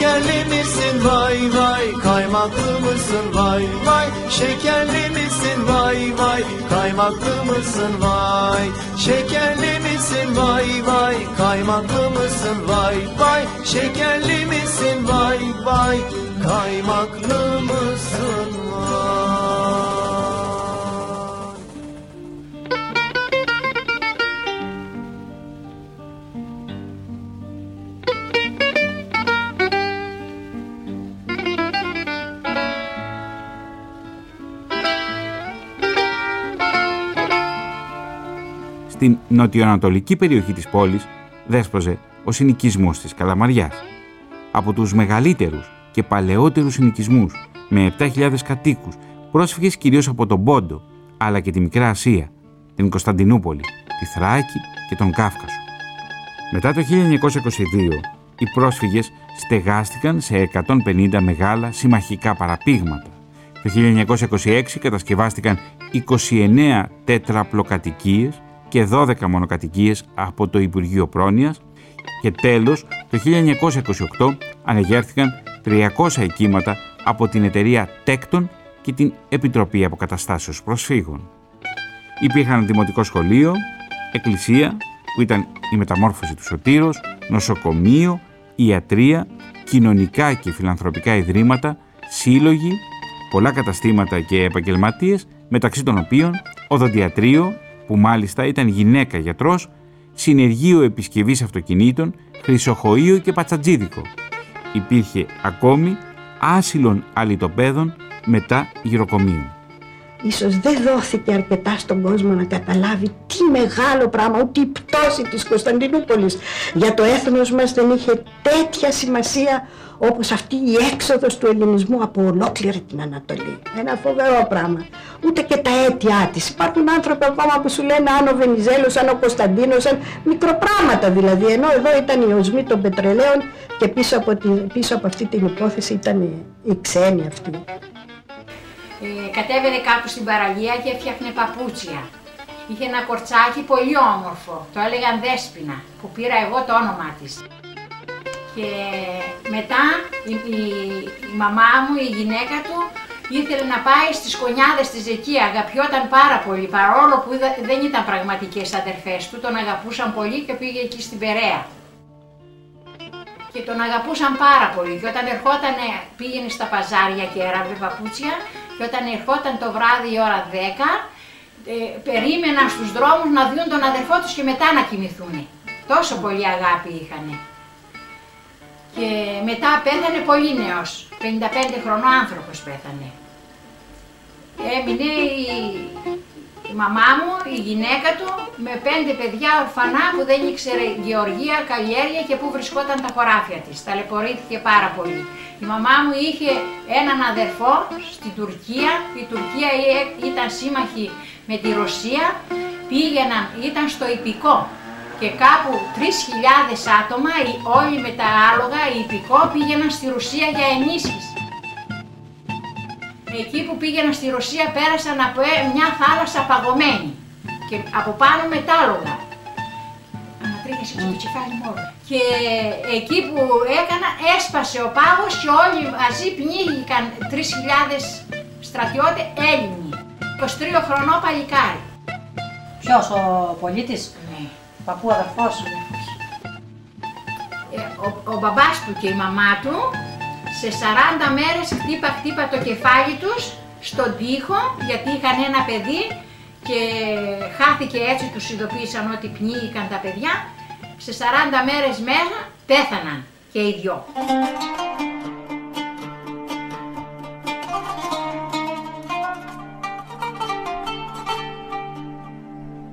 Şekerli misin? Vay vay. Kaymaklı mısın? Vay vay. Şekerli misin? Vay vay. Kaymaklı mısın? Vay. Şekerli misin? Vay vay. Kaymaklı mısın? Vay vay. Şekerli misin? Vay vay. Kaymaklı mısın? Vay Στην νοτιοανατολική περιοχή της πόλης δέσποζε ο συνοικισμός της Καλαμαριάς. Από τους μεγαλύτερους και παλαιότερους συνοικισμούς με 7.000 κατοίκους, πρόσφυγες κυρίως από τον Πόντο, αλλά και τη Μικρά Ασία, την Κωνσταντινούπολη, τη Θράκη και τον Κάφκασο. Μετά το 1922, οι πρόσφυγες στεγάστηκαν σε 150 μεγάλα συμμαχικά παραπήγματα. Το 1926 κατασκευάστηκαν 29 τέτραπλοκατοικίες και 12 μονοκατοικίες από το Υπουργείο Πρόνοιας και τέλος το 1928 ανεγέρθηκαν 300 οικήματα από την εταιρεία Τέκτον και την Επιτροπή Αποκαταστάσεως Προσφύγων. Υπήρχαν δημοτικό σχολείο, εκκλησία που ήταν η μεταμόρφωση του Σωτήρος, νοσοκομείο, ιατρία, κοινωνικά και φιλανθρωπικά ιδρύματα, σύλλογοι, πολλά καταστήματα και επαγγελματίες, μεταξύ των οποίων οδοντιατρίο, που μάλιστα ήταν γυναίκα γιατρός, συνεργείο επισκευής αυτοκινήτων, χρυσοχοείο και πατσατζίδικο. Υπήρχε ακόμη άσυλων αλυτοπαίδων μετά γυροκομείων. Ίσως δεν δόθηκε αρκετά στον κόσμο να καταλάβει τι μεγάλο πράγμα, ούτε η πτώση της Κωνσταντινούπολης για το έθνος μας δεν είχε τέτοια σημασία όπως αυτή η έξοδος του ελληνισμού από ολόκληρη την Ανατολή. Ένα φοβερό πράγμα. Ούτε και τα αίτια της. Υπάρχουν άνθρωποι ακόμα που σου λένε αν ο Βενιζέλος, αν ο Κωνσταντίνος, αν μικροπράγματα δηλαδή. Ενώ εδώ ήταν οι οσμοί των πετρελαίων και πίσω από, τη, πίσω από αυτή την υπόθεση ήταν οι, οι ξένοι αυτοί. Ε, κατέβαινε κάπου στην παραλία και έφτιαχνε παπούτσια. Είχε ένα κορτσάκι πολύ όμορφο, το έλεγαν Δέσποινα, που πήρα εγώ το όνομά της. Και μετά η, η, η μαμά μου, η γυναίκα του, ήθελε να πάει στις κονιάδες της εκεί, αγαπιόταν πάρα πολύ, παρόλο που είδα- δεν ήταν πραγματικές αδερφές του, τον αγαπούσαν πολύ και πήγε εκεί στην Περαία. Και τον αγαπούσαν πάρα πολύ και όταν ερχόταν, πήγαινε στα παζάρια και έραβε παπούτσια και όταν ερχόταν το βράδυ η ώρα 10, ε, περίμεναν στους δρόμους να δουν τον αδερφό τους και μετά να κοιμηθούν. Τόσο πολύ αγάπη είχανε. Και μετά πέθανε πολύ νέος, 55 χρονών άνθρωπος πέθανε. Έμεινε η, η μαμά μου, η γυναίκα του, με πέντε παιδιά ορφανά που δεν ήξερε γεωργία, καλλιέργεια και πού βρισκόταν τα χωράφια της. Ταλαιπωρήθηκε πάρα πολύ. Η μαμά μου είχε έναν αδερφό στην Τουρκία, η Τουρκία ε- ήταν σύμμαχη με τη Ρωσία, πήγαιναν, ήταν στο υπηκό και κάπου 3.000 άτομα, οι- όλοι με τα άλογα, οι υπηκό πήγαιναν στη Ρωσία για ενίσχυση. Εκεί που πήγαιναν στη Ρωσία πέρασαν από ε- μια θάλασσα παγωμένη και από πάνω μετάλογα. Ανατρίχεσαι στο κεφάλι μόνο. Και εκεί που έκανα έσπασε ο πάγος και όλοι μαζί πνίγηκαν 3.000 στρατιώτες Έλληνοι. 23 χρονό παλικάρι. Ποιος, ο πολίτης; Ναι. Παππού αδερφός. Ε, ο, ο μπαμπάς του και η μαμά του σε 40 μέρες χτύπα χτύπα το κεφάλι τους στον τοίχο γιατί είχαν ένα παιδί και χάθηκε έτσι τους ειδοποίησαν ότι πνίγηκαν τα παιδιά σε 40 μέρες μέσα πέθαναν και οι δυο.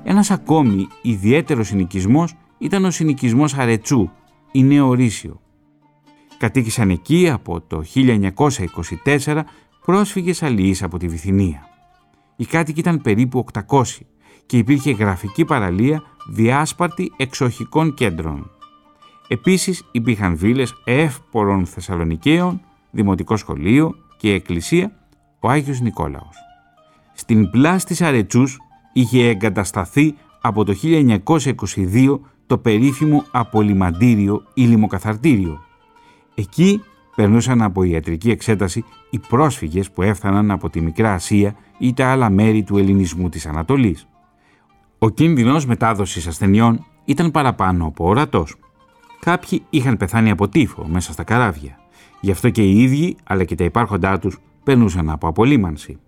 Ένας ακόμη ιδιαίτερος συνοικισμός ήταν ο συνοικισμός Αρετσού, η Νεορίσιο. Κατοίκησαν εκεί από το 1924 πρόσφυγες αλληλείς από τη Βυθινία. Οι κάτοικοι ήταν περίπου 800 και υπήρχε γραφική παραλία διάσπαρτη εξοχικών κέντρων. Επίσης υπήρχαν βίλες εύπορων Θεσσαλονικαίων, δημοτικό σχολείο και εκκλησία ο Άγιος Νικόλαος. Στην πλάση της Αρετσούς είχε εγκατασταθεί από το 1922 το περίφημο απολυμαντήριο ή λιμοκαθαρτήριο. Εκεί περνούσαν από ιατρική εξέταση οι πρόσφυγες που έφταναν από τη Μικρά Ασία ή τα άλλα μέρη του ελληνισμού της Ανατολής. Ο κίνδυνος μετάδοσης ασθενειών ήταν παραπάνω από ορατός. Κάποιοι είχαν πεθάνει από τύφο μέσα στα καράβια. Γι' αυτό και οι ίδιοι, αλλά και τα υπάρχοντά τους, περνούσαν από απολύμανση.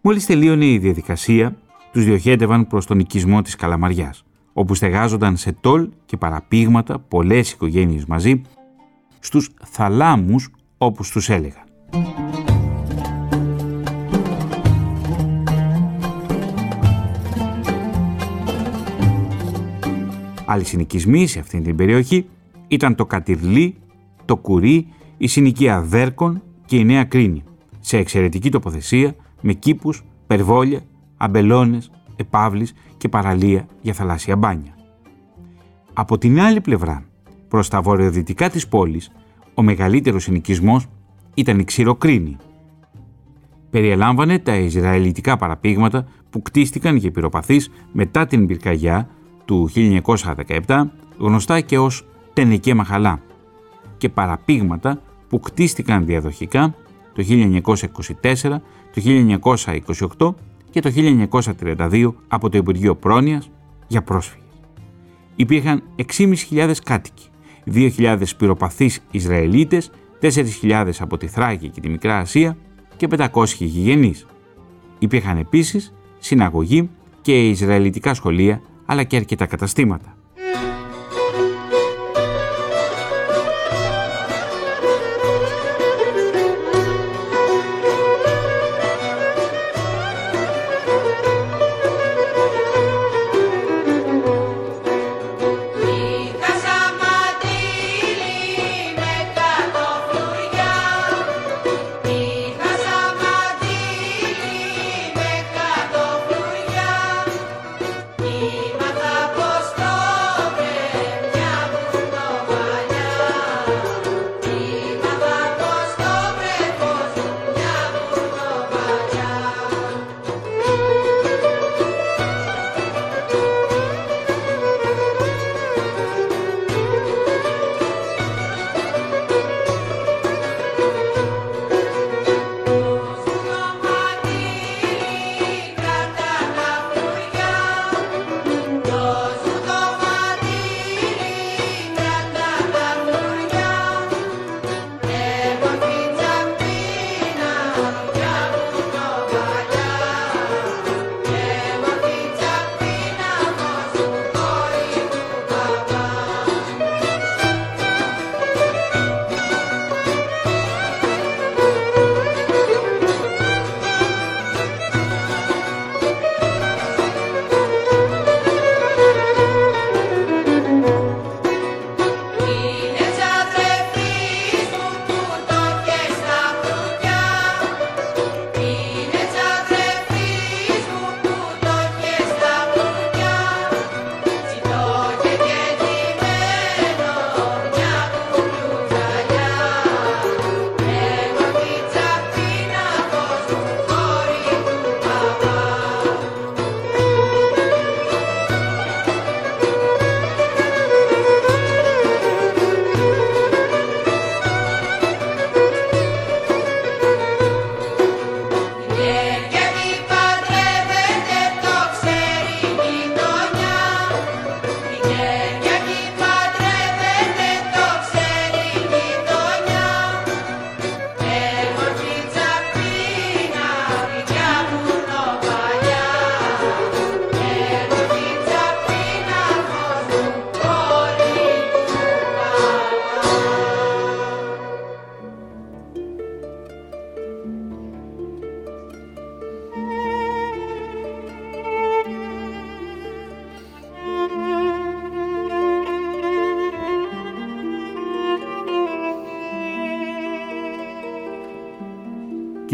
Μόλις τελείωνε η διαδικασία, τους διοχέτευαν προς τον οικισμό της Καλαμαριάς, όπου στεγάζονταν σε τόλ και παραπήγματα πολλές οικογένειες μαζί, στους θαλάμους όπως τους έλεγαν. Άλλοι συνοικισμοί σε αυτήν την περιοχή ήταν το Κατυρλί, το Κουρί, η συνοικία Δέρκων και η Νέα Κρίνη, σε εξαιρετική τοποθεσία με κήπους, περβόλια, αμπελώνες, επάβλεις και παραλία για θαλάσσια μπάνια. Από την άλλη πλευρά, προς τα βορειοδυτικά της πόλης, ο μεγαλύτερος συνοικισμός ήταν η Ξηροκρίνη. Περιελάμβανε τα Ισραηλιτικά παραπήγματα που κτίστηκαν για πυροπαθείς μετά την πυρκαγιά του 1917, γνωστά και ως Τενεκέ Μαχαλά, και παραπήγματα που κτίστηκαν διαδοχικά το 1924, το 1928 και το 1932 από το Υπουργείο Πρόνοιας για πρόσφυγες. Υπήρχαν 6.500 κάτοικοι, 2.000 πυροπαθείς Ισραηλίτες, 4.000 από τη Θράκη και τη Μικρά Ασία και 500 γηγενείς. Υπήρχαν επίσης συναγωγή και Ισραηλιτικά σχολεία αλλά και αρκετά καταστήματα.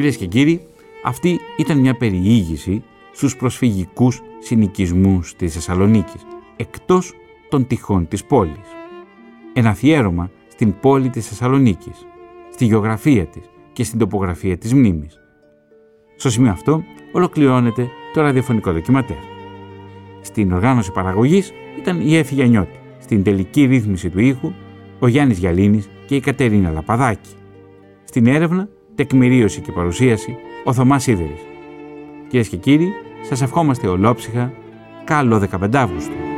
Κυρίες και κύριοι, αυτή ήταν μια περιήγηση στους προσφυγικούς συνοικισμούς της Θεσσαλονίκης, εκτός των τυχών της πόλης. Ένα αφιέρωμα στην πόλη της Θεσσαλονίκης, στη γεωγραφία της και στην τοπογραφία της μνήμης. Στο σημείο αυτό ολοκληρώνεται το ραδιοφωνικό ντοκιματέρ. Στην οργάνωση παραγωγής ήταν η Έφη Γιαννιώτη. Στην τελική ρύθμιση του ήχου ο Γιάννης Γιαλίνης και η Κατερίνα Λαπαδάκη. Στην έρευνα, τεκμηρίωση και παρουσίαση ο Θωμάς Σίδερης. Κυρίες και κύριοι, σας ευχόμαστε ολόψυχα καλό 15 Αύγουστο.